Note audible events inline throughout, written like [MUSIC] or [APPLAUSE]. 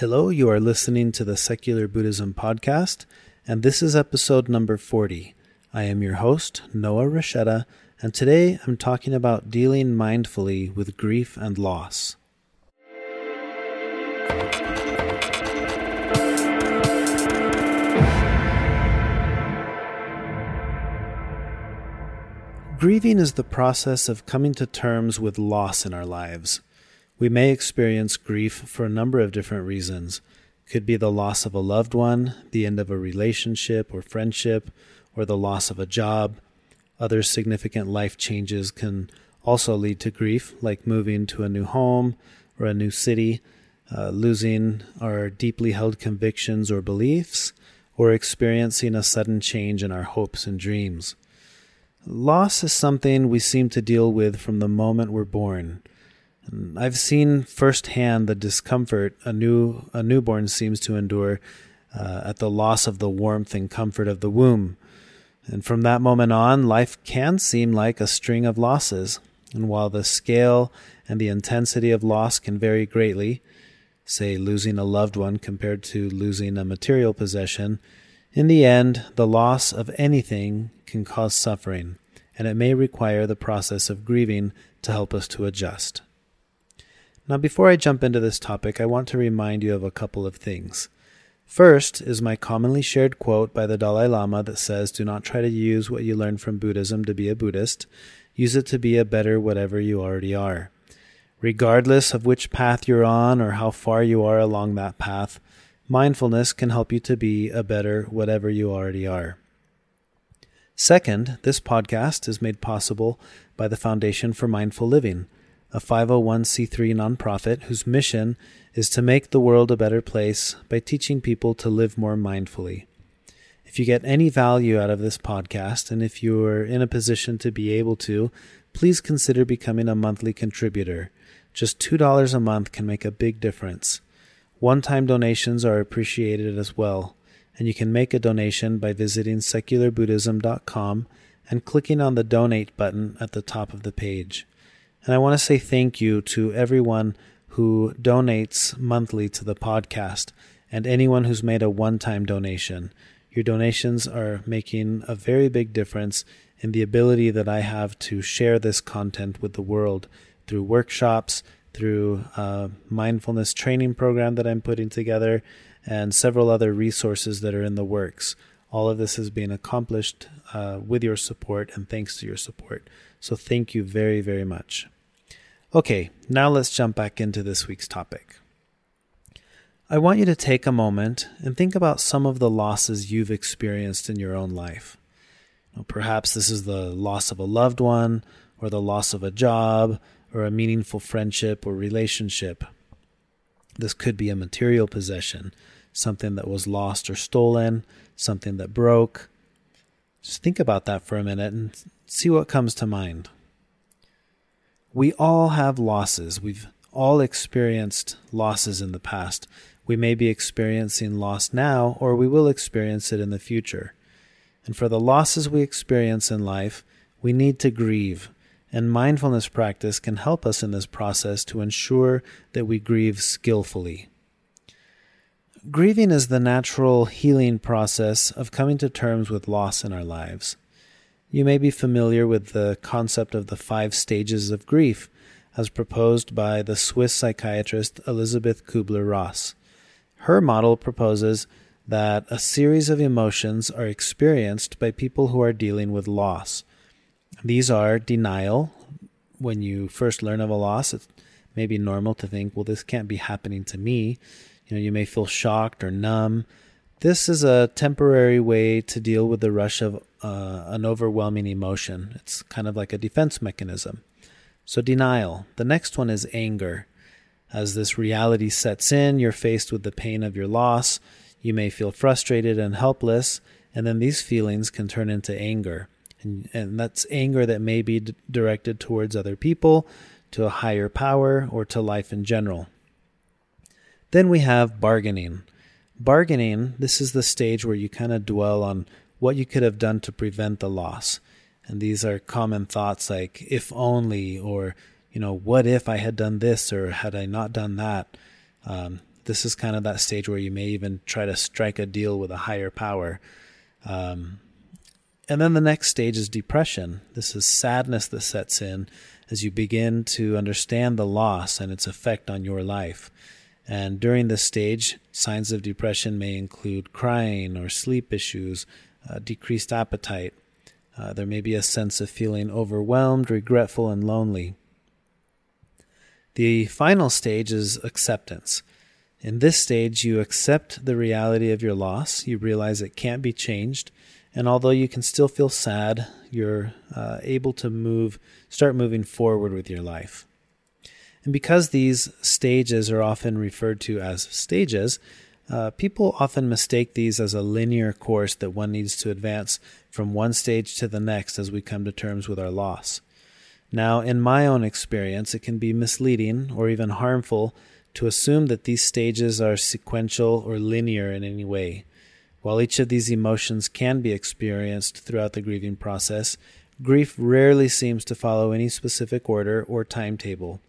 Hello, you are listening to the Secular Buddhism Podcast, and this is episode number 40. I am your host, Noah Rasheta, and today I'm talking about dealing mindfully with grief and loss. Grieving is the process of coming to terms with loss in our lives. We may experience grief for a number of different reasons. It could be the loss of a loved one, the end of a relationship or friendship, or the loss of a job. Other significant life changes can also lead to grief, like moving to a new home or a new city, uh, losing our deeply held convictions or beliefs, or experiencing a sudden change in our hopes and dreams. Loss is something we seem to deal with from the moment we're born. I've seen firsthand the discomfort a new a newborn seems to endure uh, at the loss of the warmth and comfort of the womb. And from that moment on, life can seem like a string of losses. And while the scale and the intensity of loss can vary greatly, say losing a loved one compared to losing a material possession, in the end, the loss of anything can cause suffering, and it may require the process of grieving to help us to adjust. Now, before I jump into this topic, I want to remind you of a couple of things. First is my commonly shared quote by the Dalai Lama that says, Do not try to use what you learn from Buddhism to be a Buddhist. Use it to be a better whatever you already are. Regardless of which path you're on or how far you are along that path, mindfulness can help you to be a better whatever you already are. Second, this podcast is made possible by the Foundation for Mindful Living a 501c3 nonprofit whose mission is to make the world a better place by teaching people to live more mindfully. If you get any value out of this podcast, and if you are in a position to be able to, please consider becoming a monthly contributor. Just $2 a month can make a big difference. One time donations are appreciated as well, and you can make a donation by visiting secularbuddhism.com and clicking on the donate button at the top of the page. And I want to say thank you to everyone who donates monthly to the podcast and anyone who's made a one time donation. Your donations are making a very big difference in the ability that I have to share this content with the world through workshops, through a mindfulness training program that I'm putting together, and several other resources that are in the works. All of this has been accomplished uh, with your support and thanks to your support. So thank you very, very much. Okay, now let's jump back into this week's topic. I want you to take a moment and think about some of the losses you've experienced in your own life. Perhaps this is the loss of a loved one, or the loss of a job, or a meaningful friendship or relationship. This could be a material possession, something that was lost or stolen, something that broke, just think about that for a minute and see what comes to mind. We all have losses. We've all experienced losses in the past. We may be experiencing loss now, or we will experience it in the future. And for the losses we experience in life, we need to grieve. And mindfulness practice can help us in this process to ensure that we grieve skillfully. Grieving is the natural healing process of coming to terms with loss in our lives. You may be familiar with the concept of the five stages of grief, as proposed by the Swiss psychiatrist Elisabeth Kubler Ross. Her model proposes that a series of emotions are experienced by people who are dealing with loss. These are denial. When you first learn of a loss, it may be normal to think, well, this can't be happening to me. You know, you may feel shocked or numb. This is a temporary way to deal with the rush of uh, an overwhelming emotion. It's kind of like a defense mechanism. So, denial. The next one is anger. As this reality sets in, you're faced with the pain of your loss. You may feel frustrated and helpless, and then these feelings can turn into anger. And, and that's anger that may be d- directed towards other people, to a higher power, or to life in general. Then we have bargaining. Bargaining, this is the stage where you kind of dwell on what you could have done to prevent the loss. And these are common thoughts like, if only, or, you know, what if I had done this or had I not done that? Um, this is kind of that stage where you may even try to strike a deal with a higher power. Um, and then the next stage is depression. This is sadness that sets in as you begin to understand the loss and its effect on your life. And during this stage, signs of depression may include crying or sleep issues, uh, decreased appetite. Uh, there may be a sense of feeling overwhelmed, regretful, and lonely. The final stage is acceptance. In this stage, you accept the reality of your loss, you realize it can't be changed, and although you can still feel sad, you're uh, able to move, start moving forward with your life. And because these stages are often referred to as stages, uh, people often mistake these as a linear course that one needs to advance from one stage to the next as we come to terms with our loss. Now, in my own experience, it can be misleading or even harmful to assume that these stages are sequential or linear in any way. While each of these emotions can be experienced throughout the grieving process, grief rarely seems to follow any specific order or timetable.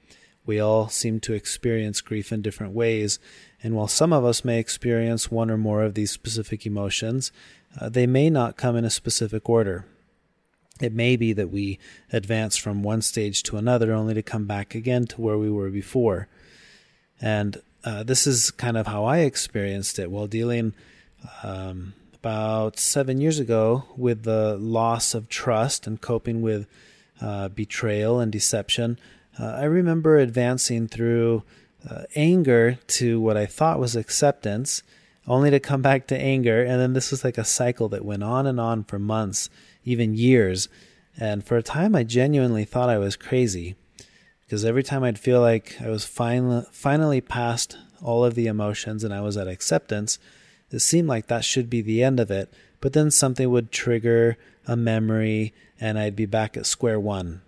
We all seem to experience grief in different ways, and while some of us may experience one or more of these specific emotions, uh, they may not come in a specific order. It may be that we advance from one stage to another only to come back again to where we were before. And uh, this is kind of how I experienced it while dealing um, about seven years ago with the loss of trust and coping with uh, betrayal and deception. Uh, I remember advancing through uh, anger to what I thought was acceptance, only to come back to anger. And then this was like a cycle that went on and on for months, even years. And for a time, I genuinely thought I was crazy because every time I'd feel like I was finally finally past all of the emotions and I was at acceptance, it seemed like that should be the end of it, but then something would trigger a memory and I'd be back at square one.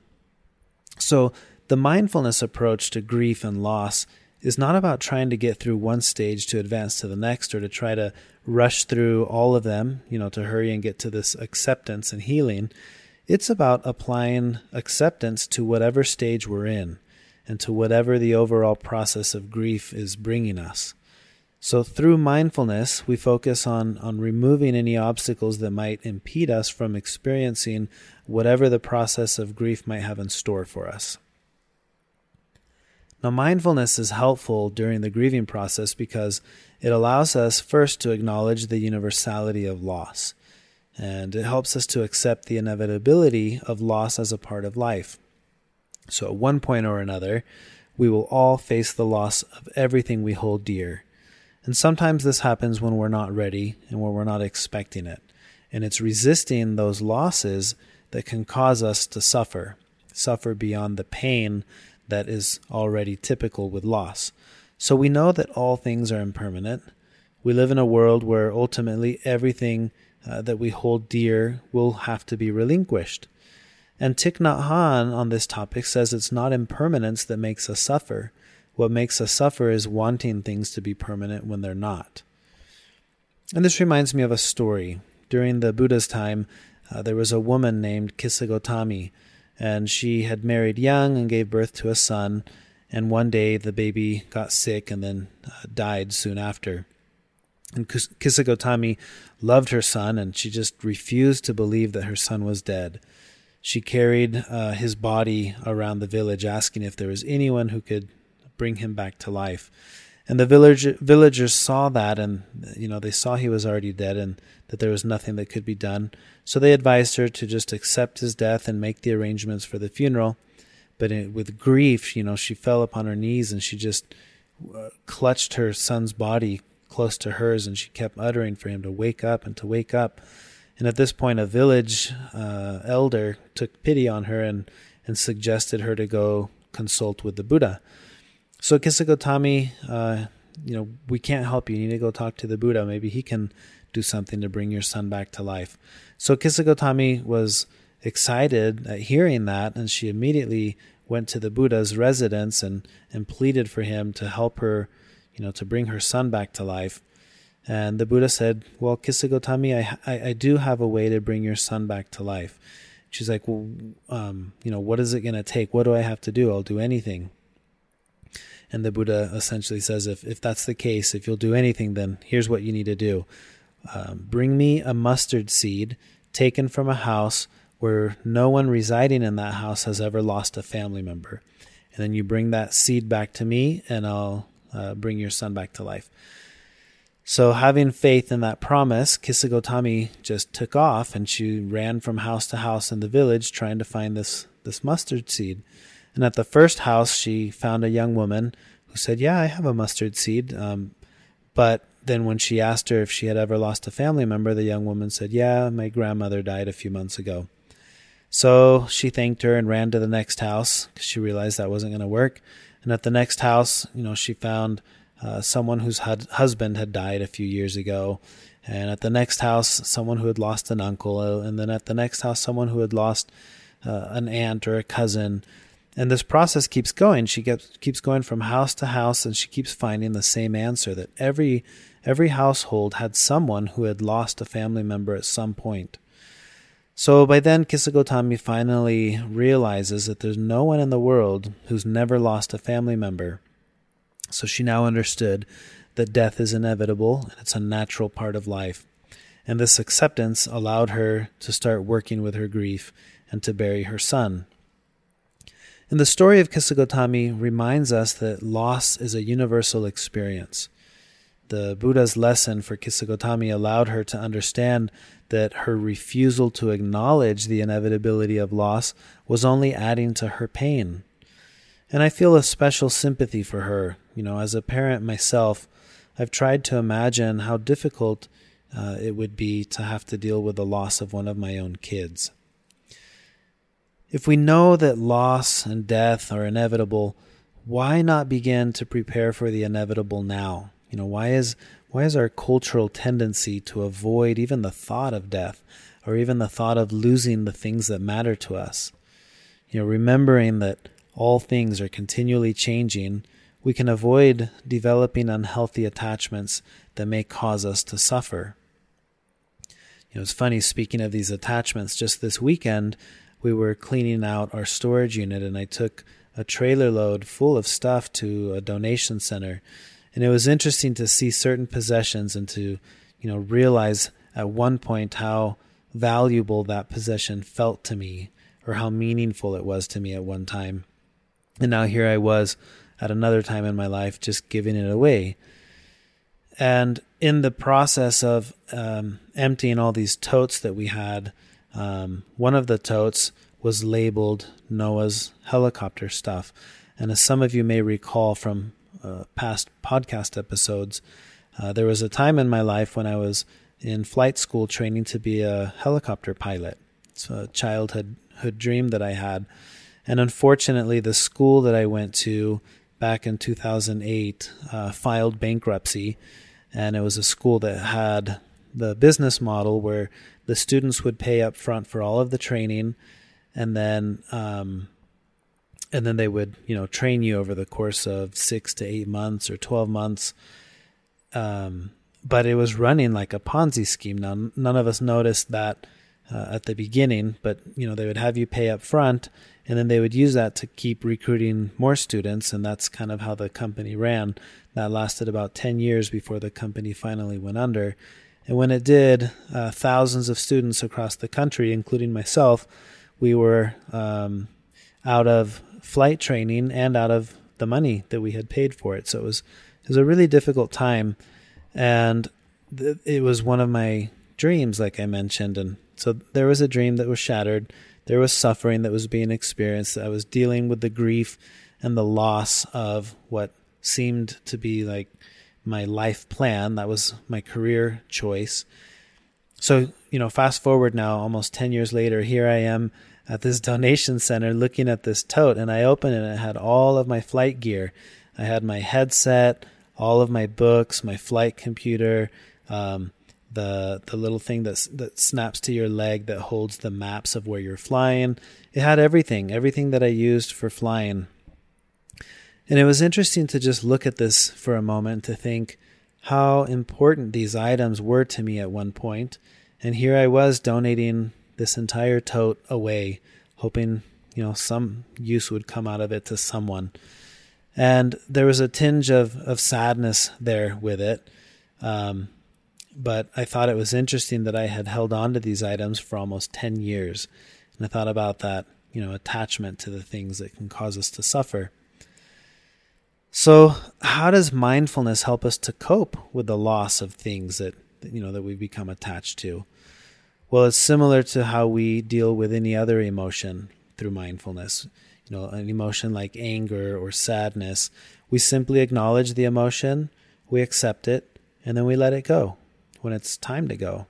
So, the mindfulness approach to grief and loss is not about trying to get through one stage to advance to the next or to try to rush through all of them, you know, to hurry and get to this acceptance and healing. It's about applying acceptance to whatever stage we're in and to whatever the overall process of grief is bringing us. So through mindfulness, we focus on, on removing any obstacles that might impede us from experiencing whatever the process of grief might have in store for us. Now, mindfulness is helpful during the grieving process because it allows us first to acknowledge the universality of loss, and it helps us to accept the inevitability of loss as a part of life. So, at one point or another, we will all face the loss of everything we hold dear and sometimes this happens when we're not ready and when we're not expecting it. And it's resisting those losses that can cause us to suffer, suffer beyond the pain that is already typical with loss. So we know that all things are impermanent. We live in a world where ultimately everything uh, that we hold dear will have to be relinquished. And Thich Nhat Hanh on this topic says it's not impermanence that makes us suffer, what makes us suffer is wanting things to be permanent when they're not. And this reminds me of a story. During the Buddha's time, uh, there was a woman named Kissa Gotami, and she had married young and gave birth to a son. And one day the baby got sick and then uh, died soon after. And Kissa Gotami loved her son, and she just refused to believe that her son was dead. She carried uh, his body around the village, asking if there was anyone who could bring him back to life. And the village, villagers saw that, and you know they saw he was already dead, and that there was nothing that could be done. So they advised her to just accept his death and make the arrangements for the funeral. But it, with grief, you know, she fell upon her knees and she just uh, clutched her son's body close to hers, and she kept uttering for him to wake up and to wake up. And at this point, a village uh, elder took pity on her and and suggested her to go consult with the Buddha. So Kissa Gotami, uh, you know, we can't help you. You need to go talk to the Buddha. Maybe he can do something to bring your son back to life. So Kissa Gotami was excited at hearing that, and she immediately went to the Buddha's residence and, and pleaded for him to help her, you know, to bring her son back to life. And the Buddha said, Well, Kissa Gotami, I, I, I do have a way to bring your son back to life. She's like, Well, um, you know, what is it going to take? What do I have to do? I'll do anything. And the Buddha essentially says, if, if that's the case, if you'll do anything, then here's what you need to do um, Bring me a mustard seed taken from a house where no one residing in that house has ever lost a family member. And then you bring that seed back to me, and I'll uh, bring your son back to life. So, having faith in that promise, Kisagotami just took off and she ran from house to house in the village trying to find this, this mustard seed. And at the first house, she found a young woman who said, Yeah, I have a mustard seed. Um, but then when she asked her if she had ever lost a family member, the young woman said, Yeah, my grandmother died a few months ago. So she thanked her and ran to the next house because she realized that wasn't going to work. And at the next house, you know, she found uh, someone whose husband had died a few years ago. And at the next house, someone who had lost an uncle. Uh, and then at the next house, someone who had lost uh, an aunt or a cousin. And this process keeps going. She gets, keeps going from house to house, and she keeps finding the same answer that every every household had someone who had lost a family member at some point. So by then, Kisagotami finally realizes that there's no one in the world who's never lost a family member. So she now understood that death is inevitable and it's a natural part of life. And this acceptance allowed her to start working with her grief and to bury her son. And the story of Kisagotami reminds us that loss is a universal experience. The Buddha's lesson for Kisagotami allowed her to understand that her refusal to acknowledge the inevitability of loss was only adding to her pain. And I feel a special sympathy for her. You know, as a parent myself, I've tried to imagine how difficult uh, it would be to have to deal with the loss of one of my own kids. If we know that loss and death are inevitable, why not begin to prepare for the inevitable now? You know, why is why is our cultural tendency to avoid even the thought of death or even the thought of losing the things that matter to us? You know, remembering that all things are continually changing, we can avoid developing unhealthy attachments that may cause us to suffer. You know, it's funny, speaking of these attachments, just this weekend, we were cleaning out our storage unit and I took a trailer load full of stuff to a donation center and it was interesting to see certain possessions and to you know realize at one point how valuable that possession felt to me or how meaningful it was to me at one time. And now here i was at another time in my life just giving it away. And in the process of um, emptying all these totes that we had um, one of the totes was labeled noah's helicopter stuff. And as some of you may recall from uh, past podcast episodes, uh, there was a time in my life when I was in flight school training to be a helicopter pilot. It's a childhood dream that I had. And unfortunately, the school that I went to back in 2008 uh, filed bankruptcy. And it was a school that had the business model where the students would pay up front for all of the training and then um, and then they would you know train you over the course of six to eight months or 12 months. Um, but it was running like a ponzi scheme. Now none of us noticed that uh, at the beginning but you know they would have you pay up front and then they would use that to keep recruiting more students and that's kind of how the company ran. That lasted about 10 years before the company finally went under. And when it did uh, thousands of students across the country including myself we were um, out of flight training and out of the money that we had paid for it. So it was it was a really difficult time, and th- it was one of my dreams, like I mentioned. And so there was a dream that was shattered. There was suffering that was being experienced. I was dealing with the grief and the loss of what seemed to be like my life plan. That was my career choice. So, you know, fast forward now, almost 10 years later, here I am at this donation center looking at this tote and I opened it and it had all of my flight gear. I had my headset, all of my books, my flight computer, um, the the little thing that that snaps to your leg that holds the maps of where you're flying. It had everything, everything that I used for flying. And it was interesting to just look at this for a moment to think how important these items were to me at one point. And here I was donating this entire tote away, hoping you know some use would come out of it to someone. And there was a tinge of, of sadness there with it. Um, but I thought it was interesting that I had held on to these items for almost 10 years. And I thought about that, you know, attachment to the things that can cause us to suffer. So, how does mindfulness help us to cope with the loss of things that, you know, that we've become attached to? Well, it's similar to how we deal with any other emotion through mindfulness. You know, an emotion like anger or sadness, we simply acknowledge the emotion, we accept it, and then we let it go when it's time to go.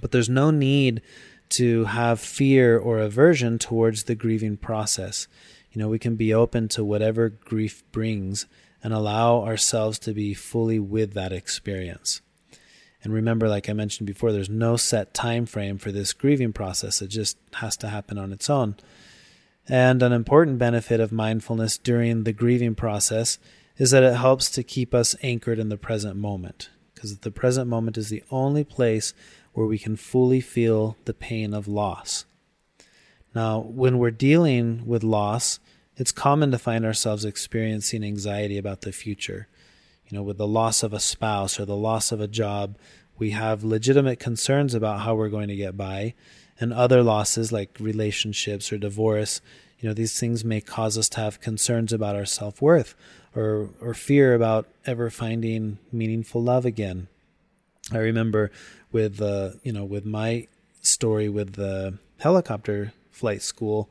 But there's no need to have fear or aversion towards the grieving process. You know, we can be open to whatever grief brings and allow ourselves to be fully with that experience. And remember, like I mentioned before, there's no set time frame for this grieving process. It just has to happen on its own. And an important benefit of mindfulness during the grieving process is that it helps to keep us anchored in the present moment, because the present moment is the only place where we can fully feel the pain of loss. Now, when we're dealing with loss, it's common to find ourselves experiencing anxiety about the future. You know, with the loss of a spouse or the loss of a job, we have legitimate concerns about how we're going to get by. And other losses like relationships or divorce, you know, these things may cause us to have concerns about our self worth or, or fear about ever finding meaningful love again. I remember with, uh, you know, with my story with the helicopter flight school,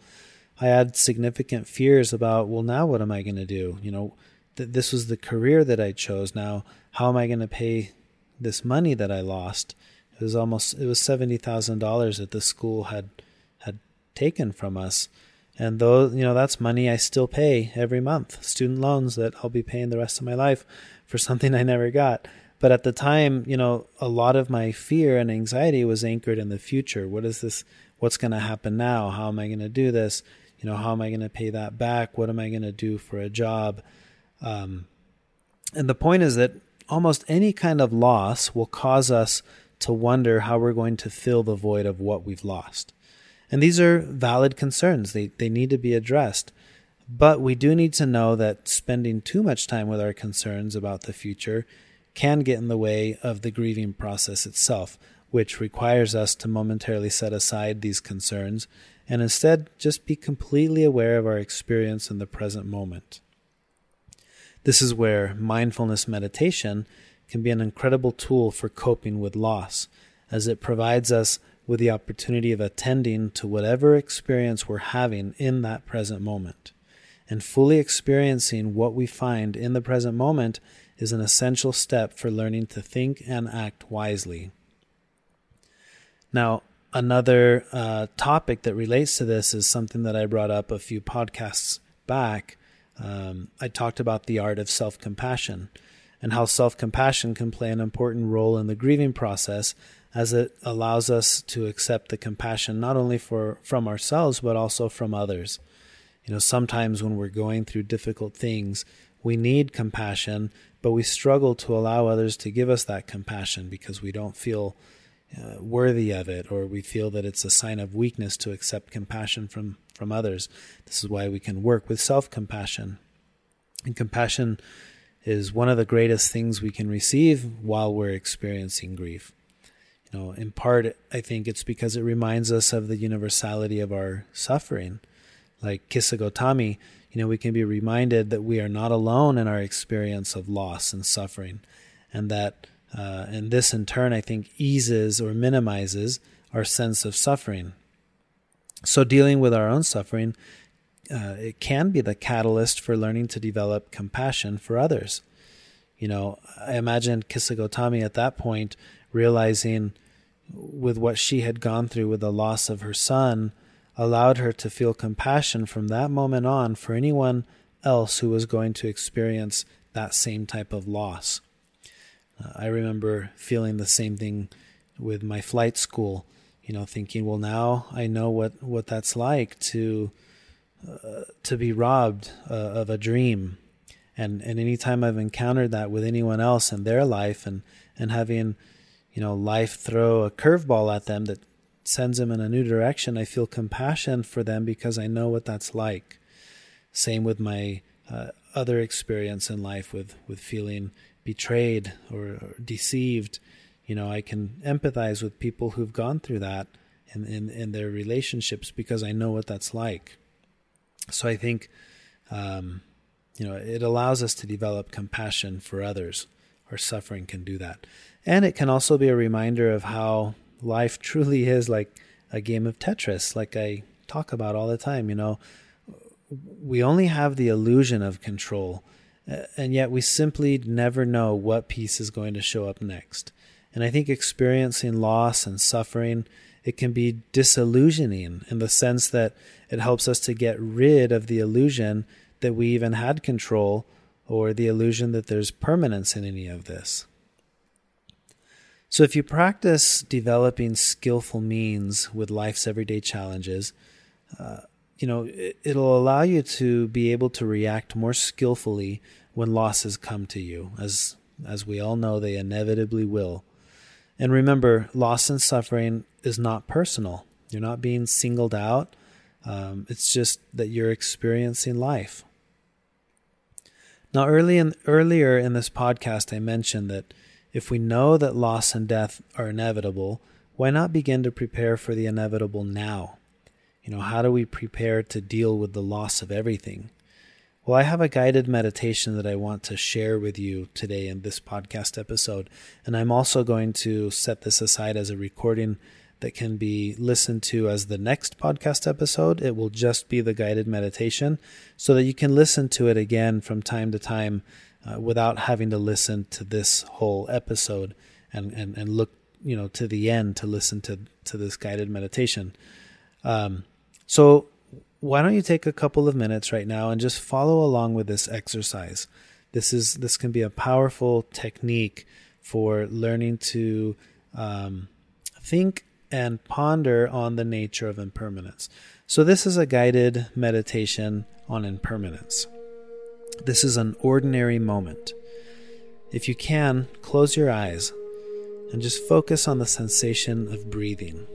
I had significant fears about, well, now what am I going to do? You know, th- this was the career that I chose. Now, how am I going to pay this money that I lost? It was almost it was seventy thousand dollars that the school had had taken from us, and though you know that's money I still pay every month, student loans that I'll be paying the rest of my life for something I never got. But at the time, you know, a lot of my fear and anxiety was anchored in the future. What is this? What's going to happen now? How am I going to do this? You know, how am I going to pay that back? What am I going to do for a job? Um, and the point is that almost any kind of loss will cause us to wonder how we're going to fill the void of what we've lost. And these are valid concerns, they, they need to be addressed. But we do need to know that spending too much time with our concerns about the future can get in the way of the grieving process itself, which requires us to momentarily set aside these concerns and instead just be completely aware of our experience in the present moment. This is where mindfulness meditation can be an incredible tool for coping with loss, as it provides us with the opportunity of attending to whatever experience we're having in that present moment. And fully experiencing what we find in the present moment is an essential step for learning to think and act wisely. Now, another uh, topic that relates to this is something that I brought up a few podcasts back. Um, I talked about the art of self compassion and how self compassion can play an important role in the grieving process as it allows us to accept the compassion not only for from ourselves but also from others. You know, sometimes when we're going through difficult things, we need compassion, but we struggle to allow others to give us that compassion because we don't feel uh, worthy of it or we feel that it's a sign of weakness to accept compassion from from others. This is why we can work with self-compassion. And compassion is one of the greatest things we can receive while we're experiencing grief. You know, in part, I think it's because it reminds us of the universality of our suffering. Like Kissa Gotami, you know, we can be reminded that we are not alone in our experience of loss and suffering, and that, uh, and this in turn, I think, eases or minimizes our sense of suffering. So, dealing with our own suffering uh, it can be the catalyst for learning to develop compassion for others. You know, I imagine Kissa Gotami at that point realizing with what she had gone through with the loss of her son allowed her to feel compassion from that moment on for anyone else who was going to experience that same type of loss. I remember feeling the same thing with my flight school, you know, thinking, well, now I know what, what that's like to uh, to be robbed uh, of a dream. And, and anytime I've encountered that with anyone else in their life and, and having, you know, life throw a curveball at them that sends them in a new direction, I feel compassion for them because I know what that's like. Same with my uh, other experience in life with, with feeling betrayed or, or deceived, you know, I can empathize with people who've gone through that in, in, in their relationships because I know what that's like. So I think, um, you know, it allows us to develop compassion for others. Our suffering can do that. And it can also be a reminder of how life [LAUGHS] truly is like a game of Tetris, like I talk about all the time. You know, we only have the illusion of control, and yet we simply never know what piece is going to show up next. And I think experiencing loss and suffering, it can be disillusioning in the sense that it helps us to get rid of the illusion that we even had control or the illusion that there's permanence in any of this. So, if you practice developing skillful means with life's everyday challenges, uh, you know, it, will allow you to be able to react more skillfully when losses come to you, as as we all know they inevitably will. And remember, loss and suffering is not personal. You're not being singled out. Um, it's just that you're experiencing life. Now, early in, earlier in this podcast, I mentioned that if we know that loss and death are inevitable, why not begin to prepare for the inevitable now? You know, how do we prepare to deal with the loss of everything? Well, I have a guided meditation that I want to share with you today in this podcast episode. And I'm also going to set this aside as a recording that can be listened to as the next podcast episode. It will just be the guided meditation so that you can listen to it again from time to time uh, without having to listen to this whole episode and, and, and look you know to the end to listen to, to this guided meditation. Um, so why don't you take a couple of minutes right now and just follow along with this exercise? This is this can be a powerful technique for learning to um, think and ponder on the nature of impermanence. So this is a guided meditation on impermanence. This is an ordinary moment. If you can, close your eyes and just focus on the sensation of breathing.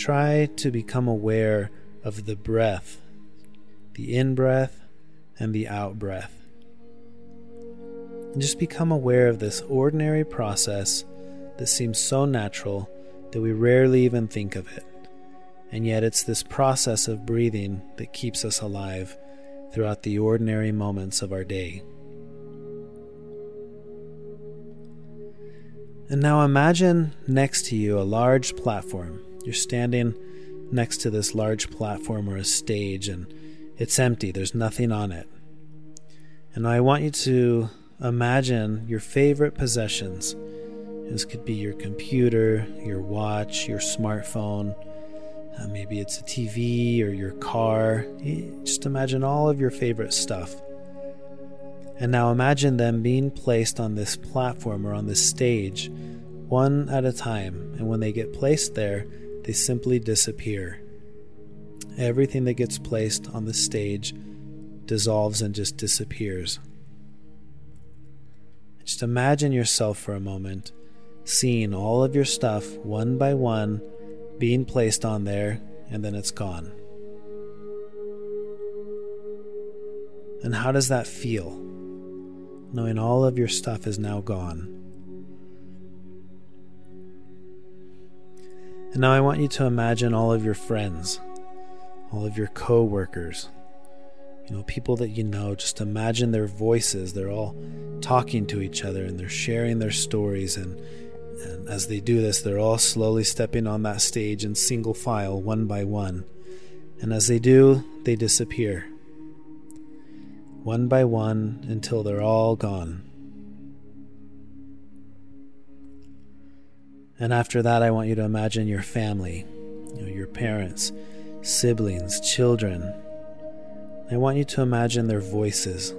Try to become aware of the breath, the in breath and the out breath. And just become aware of this ordinary process that seems so natural that we rarely even think of it. And yet, it's this process of breathing that keeps us alive throughout the ordinary moments of our day. And now imagine next to you a large platform you're standing next to this large platform or a stage, and it's empty, there's nothing on it. And I want you to imagine your favorite possessions. This could be your computer, your watch, your smartphone. Uh, maybe it's a TV or your car. Just imagine all of your favorite stuff. And now imagine them being placed on this platform or on this stage, one at a time. And when they get placed there, they simply disappear. Everything that gets placed on the stage dissolves and just disappears. Just imagine yourself for a moment seeing all of your stuff one by one being placed on there, and then it's gone. And how does that feel? Knowing all of your stuff is now gone. And now I want you to imagine all of your friends, all of your co workers, you know, people that you know. Just imagine their voices. They're all talking to each other and they're sharing their stories. And, and as they do this, they're all slowly stepping on that stage in single file, one by one. And as they do, they disappear, one by one, until they're all gone. And after that, I want you to imagine your family, you know, your parents, siblings, children. I want you to imagine their voices.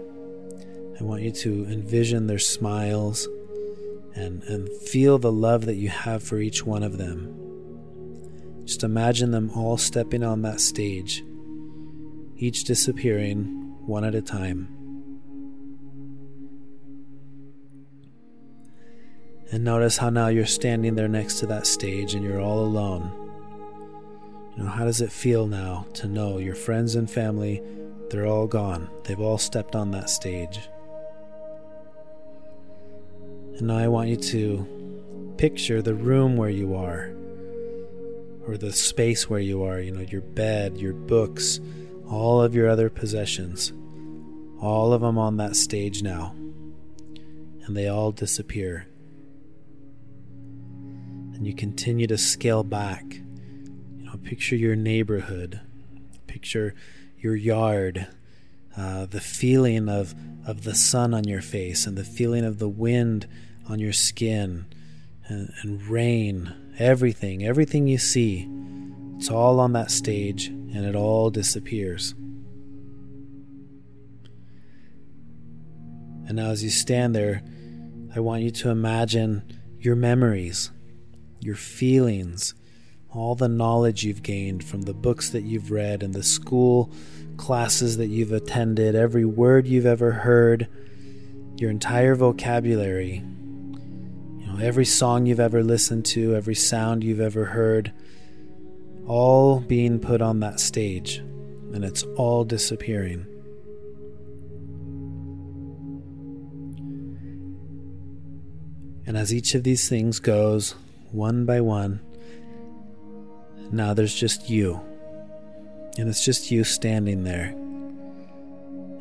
I want you to envision their smiles and, and feel the love that you have for each one of them. Just imagine them all stepping on that stage, each disappearing one at a time. And notice how now you're standing there next to that stage and you're all alone. You know, how does it feel now to know your friends and family They're all gone. They've all stepped on that stage. And now I want you to picture the room where you are, or the space where you are, you know, your bed, your books, all of your other possessions, all of them on that stage now. And they all disappear. And you continue to scale back. You know, picture your neighborhood, picture your yard, uh, the feeling of, of the sun on your face and the feeling of the wind on your skin and, and rain, everything, everything you see, it's all on that stage and it all disappears. And now, as you stand there, I want you to imagine your memories, your feelings, all the knowledge you've gained from the books that you've read and the school classes that you've attended, every word you've ever heard, your entire vocabulary, you know, every song you've ever listened to, every sound you've ever heard, all being put on that stage, and it's all disappearing. And as each of these things goes, one by one, now there's just you. And it's just you standing there.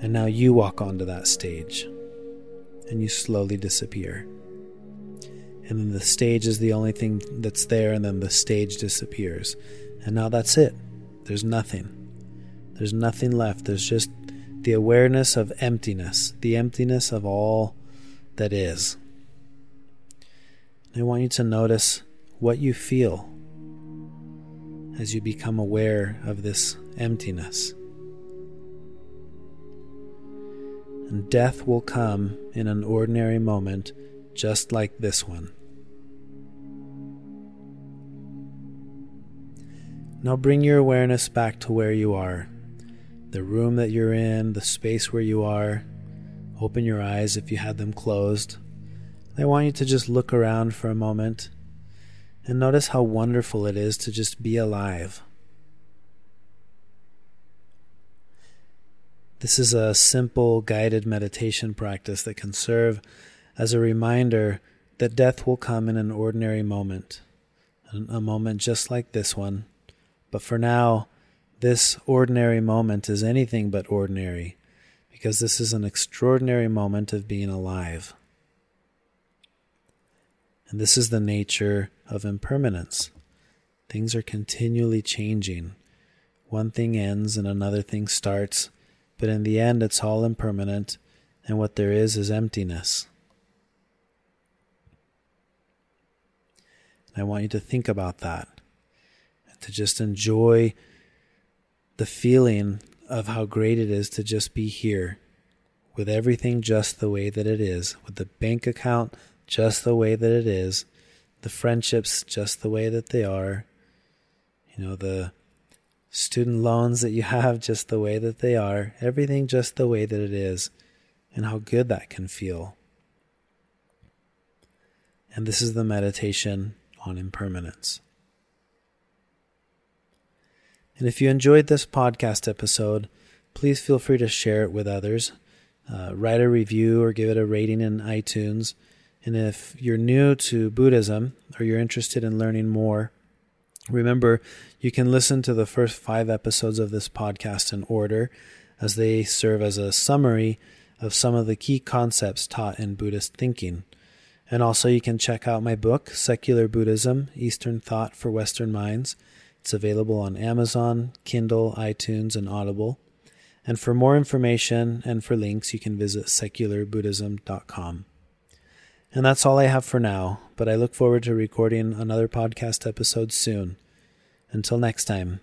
And now you walk onto that stage. And you slowly disappear. And then the stage is the only thing that's there, and then the stage disappears. And now that's it. There's nothing. There's nothing left. There's just the awareness of emptiness, the emptiness of all that is. I want you to notice what you feel as you become aware of this emptiness. And death will come in an ordinary moment just like this one. Now bring your awareness back to where you are the room that you're in, the space where you are. Open your eyes if you had them closed. I want you to just look around for a moment and notice how wonderful it is to just be alive. This is a simple guided meditation practice that can serve as a reminder that death will come in an ordinary moment, a moment just like this one. But for now, this ordinary moment is anything but ordinary because this is an extraordinary moment of being alive. And this is the nature of impermanence. Things are continually changing. One thing ends and another thing starts, but in the end, it's all impermanent, and what there is is emptiness. And I want you to think about that, and to just enjoy the feeling of how great it is to just be here with everything just the way that it is, with the bank account just the way that it is, the friendships just the way that they are, you know, the student loans that you [LAUGHS] have just the way that they are, everything just the way that it is, and how good that can feel. And this is the meditation on impermanence. And if you enjoyed this podcast episode, please feel free to share it with others. Uh, write a review or give it a rating in iTunes. And if you're new to Buddhism or you're interested in learning more, remember you can listen to the first five episodes of this podcast in order as they serve as a summary of some of the key concepts taught in Buddhist thinking. And also, you can check out my book, Secular Buddhism Eastern Thought for Western Minds. It's available on Amazon, Kindle, iTunes, and Audible. And for more information and for links, you can visit secularbuddhism.com. And that's all I have for now, but I look forward to recording another podcast episode soon. Until next time.